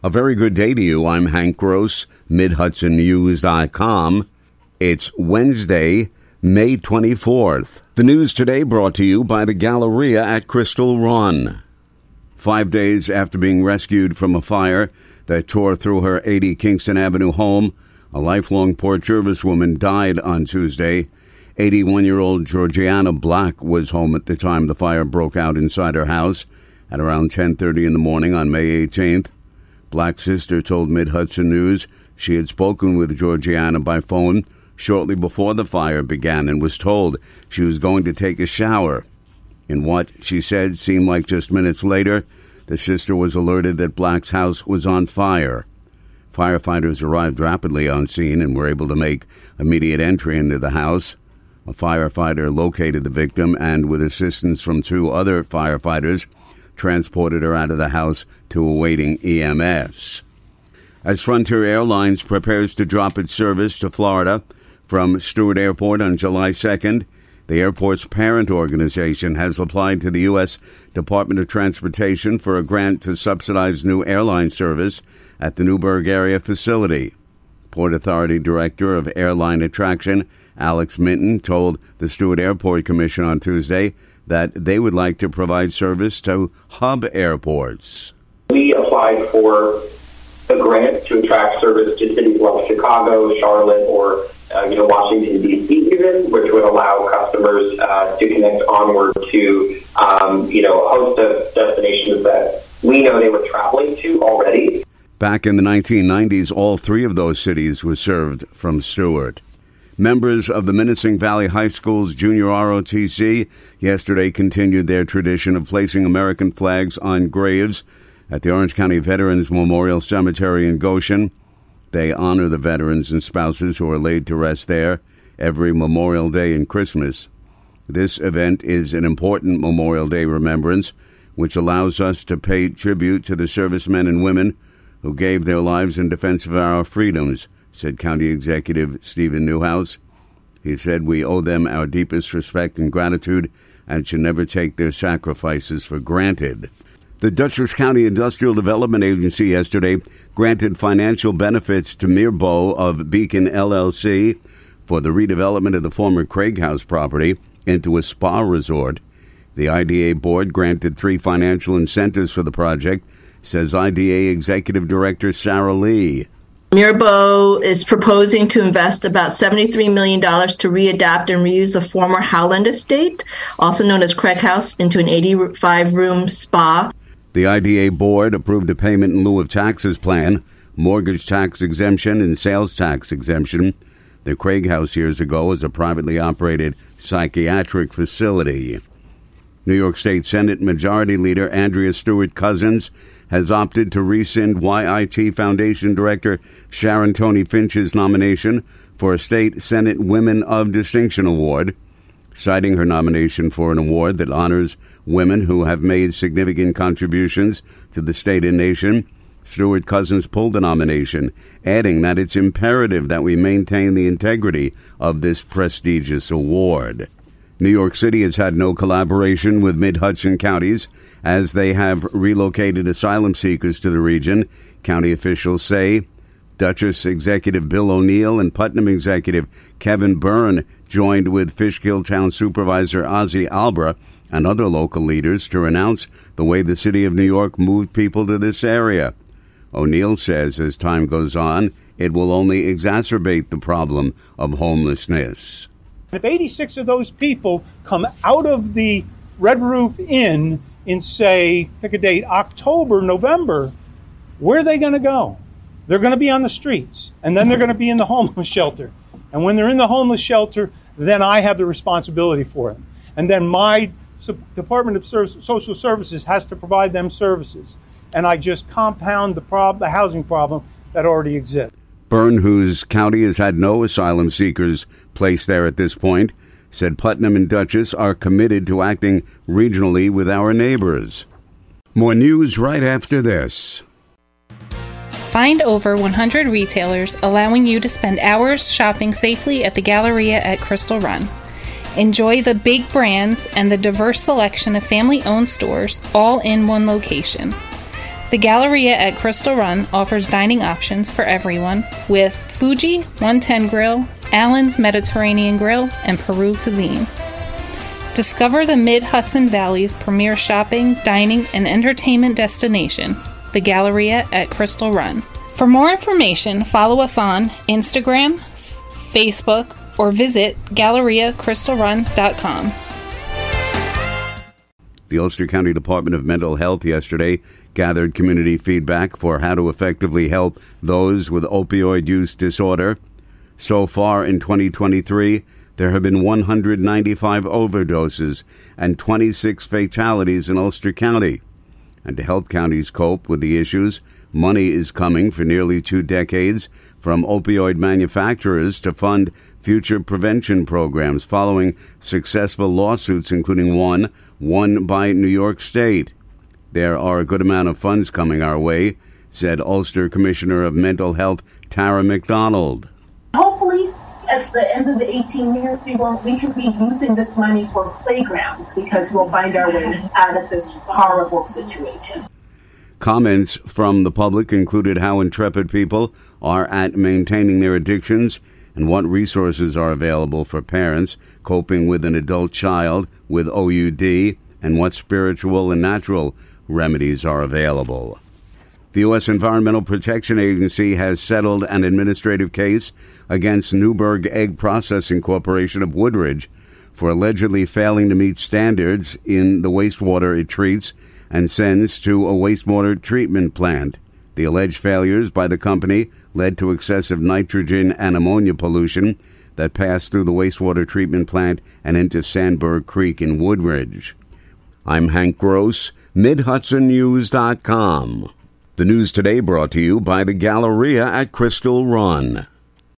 A very good day to you. I'm Hank Gross, MidHudsonNews.com. It's Wednesday, May 24th. The news today brought to you by the Galleria at Crystal Run. Five days after being rescued from a fire that tore through her 80 Kingston Avenue home, a lifelong Port Jervis woman died on Tuesday. 81 year old Georgiana Black was home at the time the fire broke out inside her house at around 10:30 in the morning on May 18th. Black's sister told Mid Hudson News she had spoken with Georgiana by phone shortly before the fire began and was told she was going to take a shower. In what she said seemed like just minutes later, the sister was alerted that Black's house was on fire. Firefighters arrived rapidly on scene and were able to make immediate entry into the house. A firefighter located the victim and, with assistance from two other firefighters, transported her out of the house to awaiting EMS. As Frontier Airlines prepares to drop its service to Florida from Stewart Airport on July 2nd, the airport's parent organization has applied to the U.S. Department of Transportation for a grant to subsidize new airline service at the Newburgh area facility. Port Authority Director of Airline Attraction, Alex Minton, told the Stewart Airport Commission on Tuesday that they would like to provide service to hub airports. We applied for a grant to attract service to cities like Chicago, Charlotte, or uh, you know Washington D.C. even, which would allow customers uh, to connect onward to um, you know a host of destinations that we know they were traveling to already. Back in the 1990s, all three of those cities were served from Stewart. Members of the Minisink Valley High School's junior ROTC yesterday continued their tradition of placing American flags on graves at the Orange County Veterans Memorial Cemetery in Goshen. They honor the veterans and spouses who are laid to rest there every Memorial Day and Christmas. This event is an important Memorial Day remembrance, which allows us to pay tribute to the servicemen and women who gave their lives in defense of our freedoms said County Executive Steven Neuhaus. He said, We owe them our deepest respect and gratitude and should never take their sacrifices for granted. The Dutchess County Industrial Development Agency yesterday granted financial benefits to Mirbeau of Beacon LLC for the redevelopment of the former Craig House property into a spa resort. The IDA board granted three financial incentives for the project, says IDA Executive Director Sarah Lee. Mirbeau is proposing to invest about $73 million to readapt and reuse the former Howland estate, also known as Craig House, into an 85 room spa. The IDA board approved a payment in lieu of taxes plan, mortgage tax exemption, and sales tax exemption. The Craig House years ago was a privately operated psychiatric facility. New York State Senate Majority Leader Andrea Stewart Cousins has opted to rescind YIT Foundation Director Sharon Tony Finch's nomination for a State Senate Women of Distinction Award, citing her nomination for an award that honors women who have made significant contributions to the state and nation. Stewart Cousins pulled the nomination, adding that it's imperative that we maintain the integrity of this prestigious award. New York City has had no collaboration with mid Hudson counties as they have relocated asylum seekers to the region. County officials say Dutchess Executive Bill O'Neil and Putnam Executive Kevin Byrne joined with Fishkill Town Supervisor Ozzie Albra and other local leaders to renounce the way the city of New York moved people to this area. O'Neil says as time goes on, it will only exacerbate the problem of homelessness. If 86 of those people come out of the Red Roof Inn in, say, pick a date, October, November, where are they going to go? They're going to be on the streets, and then they're going to be in the homeless shelter. And when they're in the homeless shelter, then I have the responsibility for them. And then my Department of Social Services has to provide them services. And I just compound the, prob- the housing problem that already exists. Byrne, whose county has had no asylum seekers placed there at this point, said Putnam and Dutchess are committed to acting regionally with our neighbors. More news right after this. Find over 100 retailers allowing you to spend hours shopping safely at the Galleria at Crystal Run. Enjoy the big brands and the diverse selection of family owned stores all in one location. The Galleria at Crystal Run offers dining options for everyone with Fuji 110 Grill, Allen's Mediterranean Grill, and Peru Cuisine. Discover the Mid Hudson Valley's premier shopping, dining, and entertainment destination, the Galleria at Crystal Run. For more information, follow us on Instagram, Facebook, or visit GalleriaCrystalRun.com. The Ulster County Department of Mental Health yesterday gathered community feedback for how to effectively help those with opioid use disorder. So far in 2023, there have been 195 overdoses and 26 fatalities in Ulster County. And to help counties cope with the issues, money is coming for nearly two decades from opioid manufacturers to fund future prevention programs following successful lawsuits, including one won by New York State. There are a good amount of funds coming our way, said Ulster Commissioner of Mental Health Tara McDonald. At the end of the 18 years, we will we could be using this money for playgrounds because we'll find our way out of this horrible situation. Comments from the public included how intrepid people are at maintaining their addictions and what resources are available for parents coping with an adult child with OUD and what spiritual and natural remedies are available. The U.S. Environmental Protection Agency has settled an administrative case against Newburg Egg Processing Corporation of Woodridge for allegedly failing to meet standards in the wastewater it treats and sends to a wastewater treatment plant. The alleged failures by the company led to excessive nitrogen and ammonia pollution that passed through the wastewater treatment plant and into Sandburg Creek in Woodridge. I'm Hank Gross, MidHudsonNews.com. The news today brought to you by the Galleria at Crystal Run.